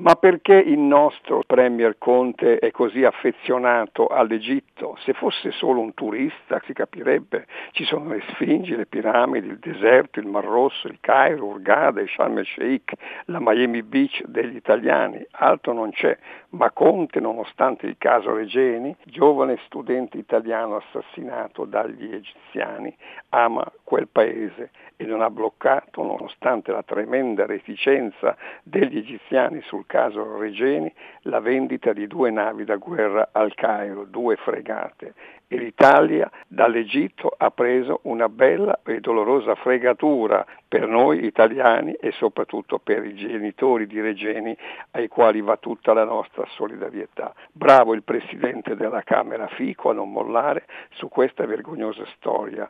Ma perché il nostro Premier Conte è così affezionato all'Egitto? Se fosse solo un turista si capirebbe, ci sono le Sfingi, le piramidi, il deserto, il Mar Rosso, il Cairo, Urgada, il Sharm el Sheikh, la Miami Beach degli italiani, altro non c'è. Ma Conte, nonostante il caso Regeni, giovane studente italiano assassinato dagli egiziani, ama quel paese e non ha bloccato, nonostante la tremenda reticenza degli egiziani sul caso Regeni, la vendita di due navi da guerra al Cairo, due fregate. E l'Italia dall'Egitto ha preso una bella e dolorosa fregatura per noi italiani e soprattutto per i genitori di Regeni ai quali va tutta la nostra solidarietà. Bravo il Presidente della Camera Fico a non mollare su questa vergognosa storia